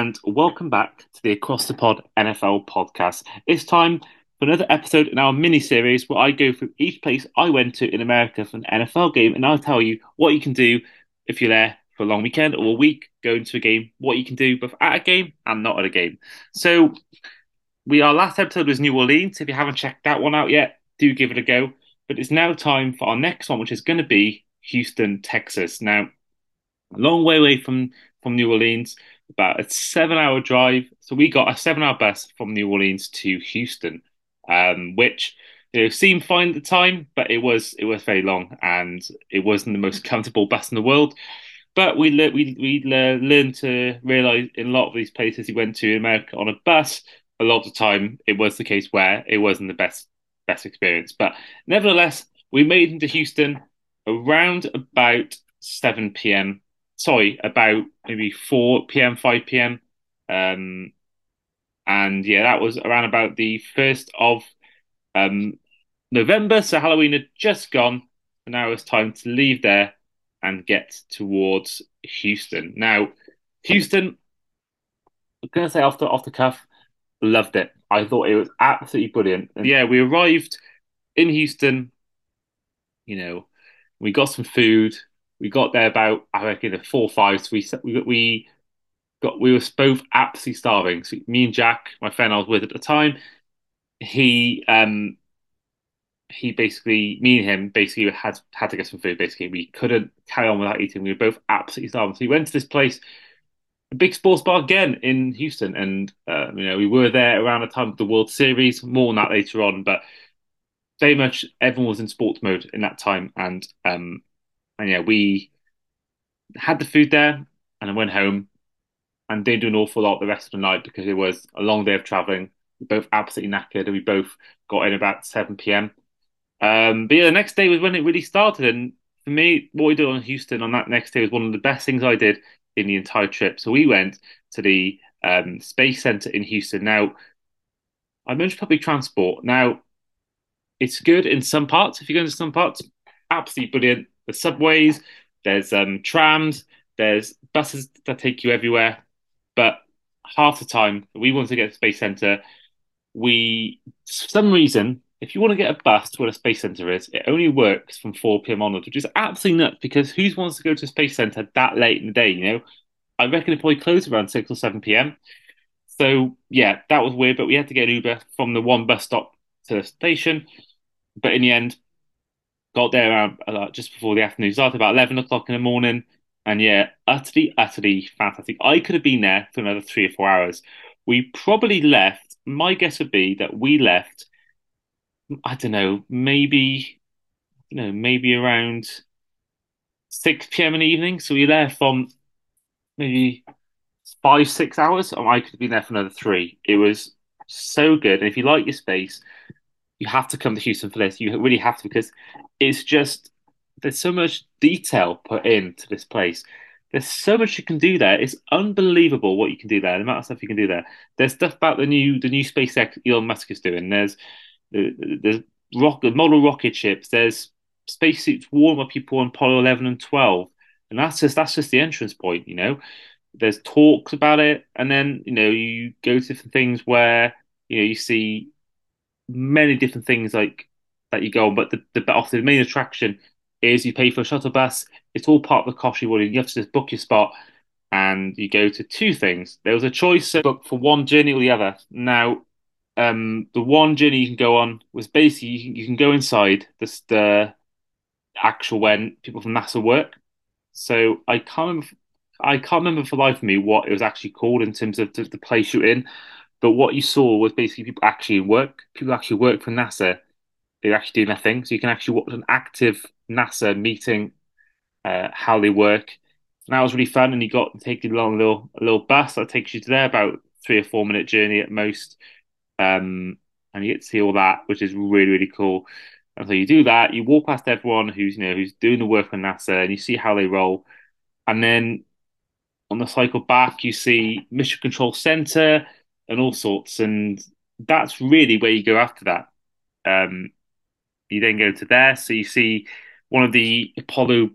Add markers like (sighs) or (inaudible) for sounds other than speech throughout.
And welcome back to the Across the Pod NFL podcast. It's time for another episode in our mini series where I go through each place I went to in America for an NFL game, and I'll tell you what you can do if you're there for a long weekend or a week going to a game, what you can do both at a game and not at a game. So, we our last episode was New Orleans. If you haven't checked that one out yet, do give it a go. But it's now time for our next one, which is going to be Houston, Texas. Now, a long way away from from New Orleans, about a seven-hour drive. So we got a seven-hour bus from New Orleans to Houston, um, which seemed fine at the time, but it was it was very long and it wasn't the most comfortable bus in the world. But we le- we we le- learned to realize in a lot of these places we went to in America on a bus, a lot of the time it was the case where it wasn't the best best experience. But nevertheless, we made it into Houston around about 7 p.m. Sorry, about maybe 4 p.m., 5 p.m. Um, and yeah, that was around about the 1st of um, November. So Halloween had just gone. And now it's time to leave there and get towards Houston. Now, Houston, I'm going to say off the, off the cuff, loved it. I thought it was absolutely brilliant. And yeah, we arrived in Houston, you know, we got some food. We got there about I reckon at four five. So we we we got we were both absolutely starving. So me and Jack, my friend I was with at the time, he um he basically me and him basically had had to get some food. Basically, we couldn't carry on without eating. We were both absolutely starving. So we went to this place, a big sports bar again in Houston, and uh, you know we were there around the time of the World Series. More on that later on, but very much everyone was in sports mode in that time, and um, and yeah, we had the food there, and I went home, and didn't do an awful lot the rest of the night because it was a long day of traveling. We both absolutely knackered, and we both got in about seven p.m. Um, but yeah, the next day was when it really started, and for me, what we did on Houston on that next day was one of the best things I did in the entire trip. So we went to the um, Space Center in Houston. Now, I mentioned public transport. Now, it's good in some parts. If you go into some parts, absolutely brilliant. Subways, there's um, trams, there's buses that take you everywhere. But half the time, we want to get to Space Center. We, for some reason, if you want to get a bus to where a Space Center is, it only works from 4 p.m. onwards, which is absolutely nuts because who wants to go to Space Center that late in the day? You know, I reckon it probably closed around 6 or 7 p.m. So, yeah, that was weird, but we had to get an Uber from the one bus stop to the station but in the end, got there around uh, just before the afternoon started, about 11 o'clock in the morning. And yeah, utterly, utterly fantastic. I could have been there for another three or four hours. We probably left, my guess would be that we left, I don't know, maybe, you know, maybe around 6 p.m. in the evening. So we left from maybe five, six hours. Or I could have been there for another three. It was so good. And if you like your space, you have to come to Houston for this. You really have to because it's just there's so much detail put into this place. There's so much you can do there. It's unbelievable what you can do there. The amount of stuff you can do there. There's stuff about the new the new SpaceX Elon Musk is doing. There's there's rock the model rocket ships. There's spacesuits warm up people on Apollo 11 and 12, and that's just that's just the entrance point. You know, there's talks about it, and then you know you go to things where you know you see many different things like that you go on, but the, the often the main attraction is you pay for a shuttle bus. It's all part of the cost you You have to just book your spot and you go to two things. There was a choice to book for one journey or the other. Now, um, the one journey you can go on was basically you can, you can go inside the, the actual when people from NASA work. So I can't remember, I can't remember for life of me what it was actually called in terms of the, the place you're in. But what you saw was basically people actually work. People actually work for NASA. They're actually do their thing. So you can actually watch an active NASA meeting, uh, how they work. And that was really fun. And you got to take a little a little bus that takes you to there, about three or four minute journey at most. Um, and you get to see all that, which is really really cool. And so you do that. You walk past everyone who's you know who's doing the work for NASA, and you see how they roll. And then on the cycle back, you see Mission Control Center and all sorts. And that's really where you go after that. Um, you then go to there, so you see one of the Apollo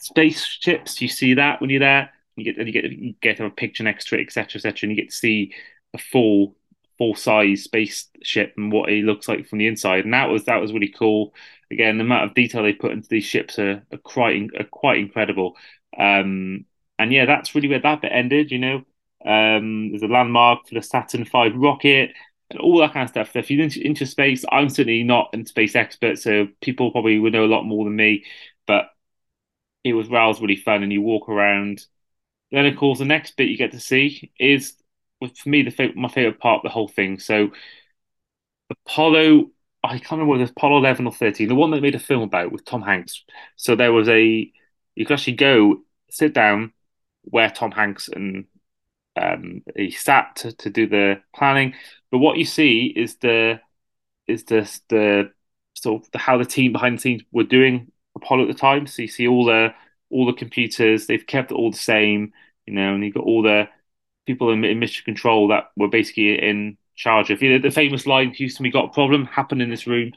spaceships. You see that when you're there. you get you get you get a picture next to it, etc., etc., and you get to see a full full size spaceship and what it looks like from the inside. And that was that was really cool. Again, the amount of detail they put into these ships are, are quite are quite incredible. Um, and yeah, that's really where that bit ended. You know, um, there's a landmark for the Saturn V rocket and all that kind of stuff. If you're into, into space, I'm certainly not a space expert, so people probably would know a lot more than me. But it was was really fun, and you walk around. Then, of course, the next bit you get to see is, for me, the my favorite part of the whole thing. So, Apollo, I can't remember whether it's Apollo 11 or 13, the one that made a film about with Tom Hanks. So there was a, you could actually go sit down where Tom Hanks and um, he sat to, to do the planning. But what you see is the is the the sort of how the team behind the scenes were doing Apollo at the time. So you see all the all the computers, they've kept it all the same, you know, and you've got all the people in, in mission control that were basically in charge of you know the famous line, Houston, we got a problem, happened in this room.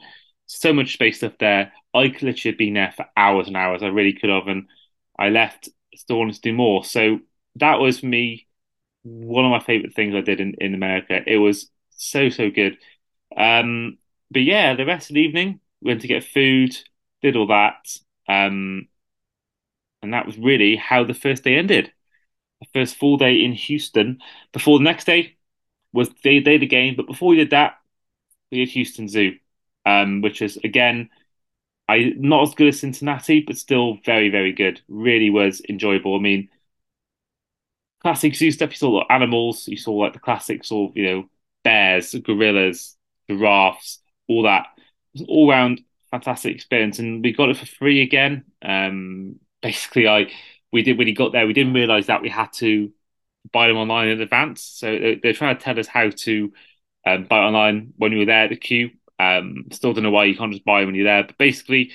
So much space stuff there. I could literally have been there for hours and hours. I really could have, and I left still wanted to do more. So that was me one of my favorite things I did in, in America. It was so so good. Um, but yeah, the rest of the evening went to get food, did all that, um, and that was really how the first day ended. The first full day in Houston. Before the next day was the day of the game, but before we did that, we did Houston Zoo, um, which is again. I not as good as Cincinnati, but still very, very good. Really was enjoyable. I mean, classic zoo stuff. You saw like animals. You saw like the classics of you know bears, gorillas, giraffes, all that. It was all round fantastic experience, and we got it for free again. Um, basically, I we did when he got there, we didn't realize that we had to buy them online in advance. So they're trying to tell us how to um, buy online when we were there at the queue. Um, still don't know why you can't just buy when you're there, but basically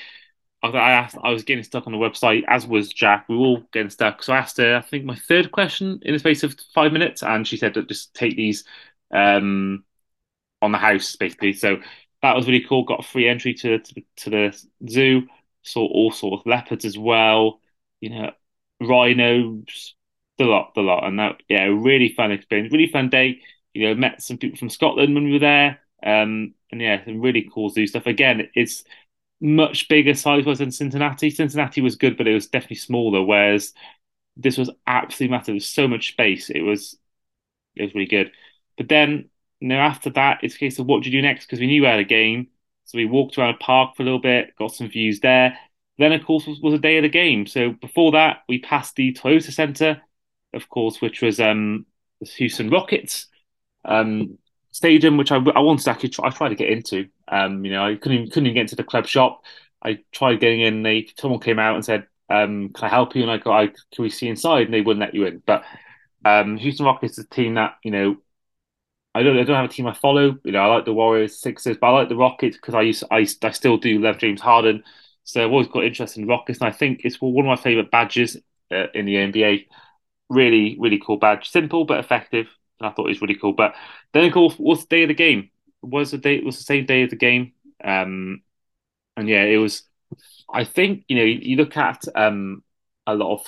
I asked, I was getting stuck on the website, as was Jack. We were all getting stuck. So I asked her, I think my third question in the space of five minutes, and she said to just take these um, on the house, basically. So that was really cool. Got free entry to to, to the zoo. Saw all sorts of leopards as well. You know, rhinos, the lot, the lot, and that yeah, really fun experience, really fun day. You know, met some people from Scotland when we were there. Um, and yeah, some really cool zoo stuff. Again, it's much bigger size was than Cincinnati. Cincinnati was good, but it was definitely smaller. Whereas this was absolutely massive. There was so much space. It was it was really good. But then, you know, after that, it's a case of what do you do next? Because we knew we had a game, so we walked around a park for a little bit, got some views there. Then, of course, was, was a day of the game. So before that, we passed the Toyota Center, of course, which was um, the Houston Rockets. Um, stadium, which I, I wanted to actually try, I tried to get into. Um, you know, I couldn't couldn't even get into the club shop. I tried getting in. They someone came out and said, um, "Can I help you?" And I got, I, "Can we see inside?" And they wouldn't let you in. But um, Houston Rockets is a team that you know. I don't. I don't have a team I follow. You know, I like the Warriors, Sixers, but I like the Rockets because I used. I, I still do love James Harden, so I've always got interest in Rockets, and I think it's one of my favorite badges uh, in the NBA. Really, really cool badge. Simple but effective. And I thought it was really cool. But then, of course, what's the day of the game? Was the day? Was the same day of the game. Um, and yeah, it was. I think you know you, you look at um, a lot of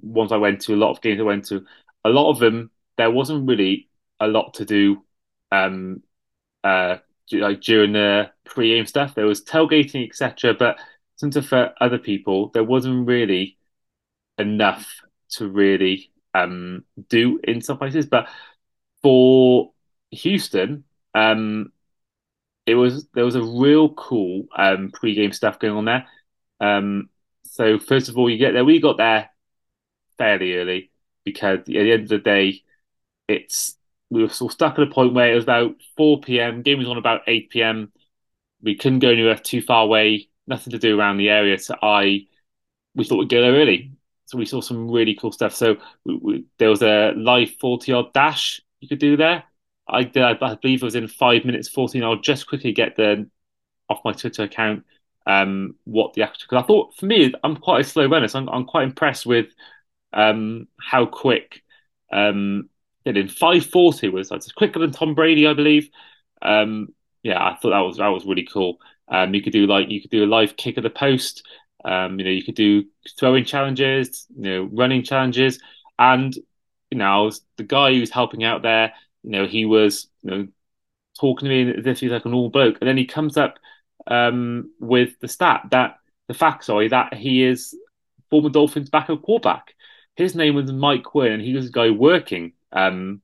ones I went to, a lot of games I went to. A lot of them there wasn't really a lot to do. Um, uh, like during the pre-game stuff, there was tailgating, etc. But sometimes for other people, there wasn't really enough to really um, do in some places. But for Houston, um, it was there was a real cool um, pre-game stuff going on there. Um, so first of all, you get there. We got there fairly early because at the end of the day, it's we were sort of stuck at a point where it was about 4 p.m. Game was on about 8 p.m. We couldn't go anywhere too far away. Nothing to do around the area. So I we thought we'd go there early. So we saw some really cool stuff. So we, we, there was a live 40 odd dash you could do there. I did, I believe it was in five minutes, 14. I'll just quickly get the off my Twitter account um, what the actual, because I thought for me, I'm quite a slow runner, so I'm, I'm quite impressed with um, how quick um, in 540 was that's quicker than Tom Brady, I believe. Um, yeah, I thought that was that was really cool. Um, you could do like you could do a live kick of the post. Um, you know, you could do throwing challenges, you know, running challenges. And you know, the guy who's helping out there, you know, he was you know talking to me as if he's like a normal bloke, and then he comes up um, with the stat that the fact, sorry, that he is former Dolphins backup quarterback. His name was Mike Quinn, and he was a guy working um,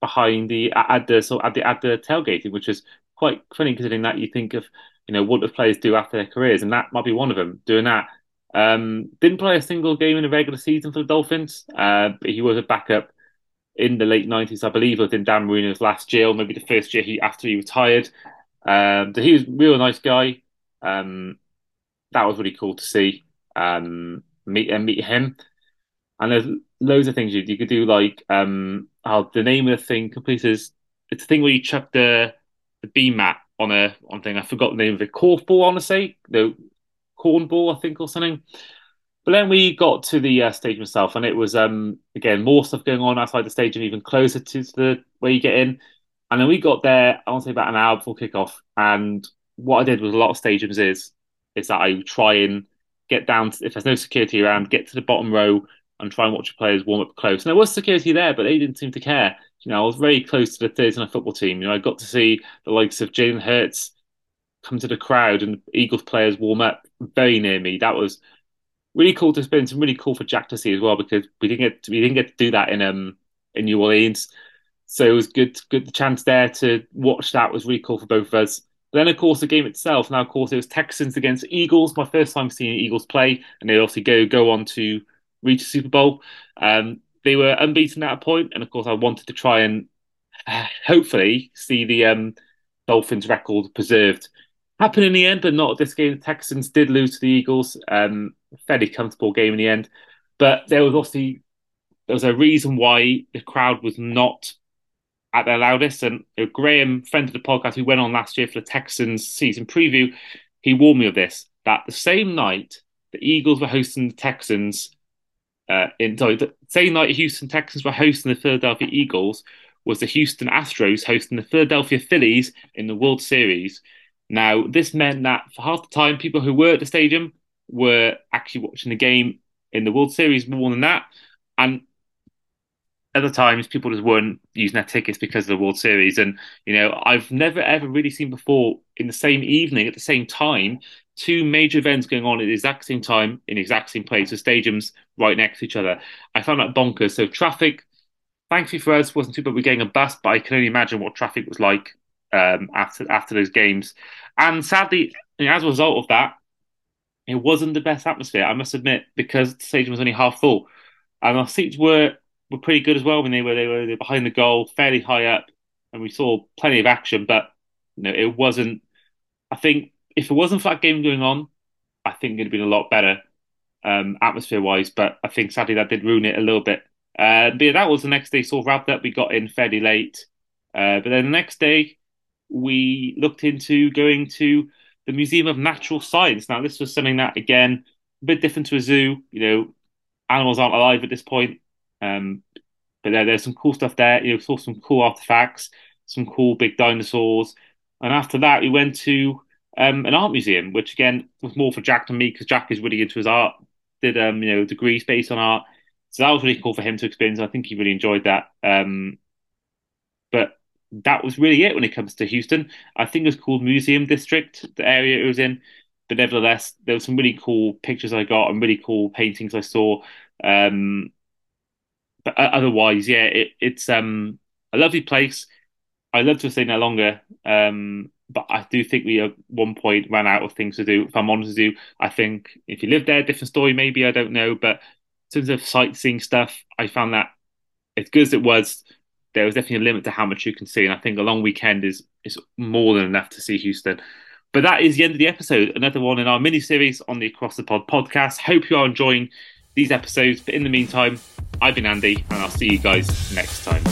behind the at the so at the at the tailgating, which is quite funny considering that you think of you know what the players do after their careers, and that might be one of them doing that. Um, didn't play a single game in a regular season for the Dolphins, uh, but he was a backup in the late nineties, I believe. Was in Dan Marino's last or maybe the first year he after he retired. Um, he was a real nice guy. Um, that was really cool to see. Um, meet and meet him. And there's loads of things you, you could do, like um, how the name of the thing completes it's a thing where you chuck the the beam mat on a on thing. I forgot the name of it. Corfball, I want to say the cornball, I think, or something. But then we got to the uh, stadium itself, and it was um again more stuff going on outside the stadium, even closer to the where you get in. And then we got there, I want to say about an hour before kickoff. And what I did with a lot of stadiums is is that I try and get down to, if there's no security around, get to the bottom row and try and watch the players warm up close. And there was security there, but they didn't seem to care. You know, I was very close to the Thursday night football team. You know, I got to see the likes of Jalen Hurts come to the crowd and Eagles players warm up very near me. That was really cool to experience and really cool for Jack to see as well because we didn't get to, we didn't get to do that in um in New Orleans. So it was good good the chance there to watch that was really cool for both of us. But then of course the game itself, now of course it was Texans against Eagles, my first time seeing Eagles play, and they obviously go go on to reach the Super Bowl. Um, they were unbeaten at a point, and of course, I wanted to try and uh, (sighs) hopefully see the um, Dolphins' record preserved. Happened in the end, but not this game. The Texans did lose to the Eagles. Um, fairly comfortable game in the end, but there was obviously there was a reason why the crowd was not at their loudest. And Graham, friend of the podcast, who went on last year for the Texans season preview, he warned me of this that the same night the Eagles were hosting the Texans, uh, in sorry, the same night Houston Texans were hosting the Philadelphia Eagles was the Houston Astros hosting the Philadelphia Phillies in the World Series. Now, this meant that for half the time, people who were at the stadium were actually watching the game in the World Series more than that. And other times, people just weren't using their tickets because of the World Series. And, you know, I've never ever really seen before in the same evening at the same time two major events going on at the exact same time in the exact same place, with stadiums right next to each other. I found that bonkers. So traffic, thankfully for us, wasn't too bad. We're getting a bus, but I can only imagine what traffic was like um, after after those games. And sadly, as a result of that, it wasn't the best atmosphere. I must admit, because the stadium was only half full, and our seats were were pretty good as well when they were they were, they were behind the goal, fairly high up, and we saw plenty of action. But you know, it wasn't. I think if it wasn't for that game going on, I think it'd have been a lot better um, atmosphere wise. But I think sadly that did ruin it a little bit. Uh, but yeah, that was the next day sort of wrapped up. We got in fairly late. Uh, but then the next day, we looked into going to the Museum of Natural Science. Now, this was something that, again, a bit different to a zoo. You know, animals aren't alive at this point. Um, but there, there's some cool stuff there. You know, saw some cool artifacts, some cool big dinosaurs. And after that, we went to um, an art museum, which again was more for Jack than me because Jack is really into his art. Did um, you know degrees based on art, so that was really cool for him to experience. I think he really enjoyed that. Um, that was really it when it comes to Houston. I think it was called Museum District, the area it was in. But nevertheless, there were some really cool pictures I got and really cool paintings I saw. Um, but otherwise, yeah, it, it's um, a lovely place. I'd love to have stayed there longer. Um, but I do think we at one point ran out of things to do. If I'm honest with you, I think if you lived there, different story maybe. I don't know, but in terms of sightseeing stuff, I found that as good as it was, there was definitely a limit to how much you can see, and I think a long weekend is is more than enough to see Houston. But that is the end of the episode. Another one in our mini series on the Across the Pod podcast. Hope you are enjoying these episodes. But in the meantime, I've been Andy, and I'll see you guys next time.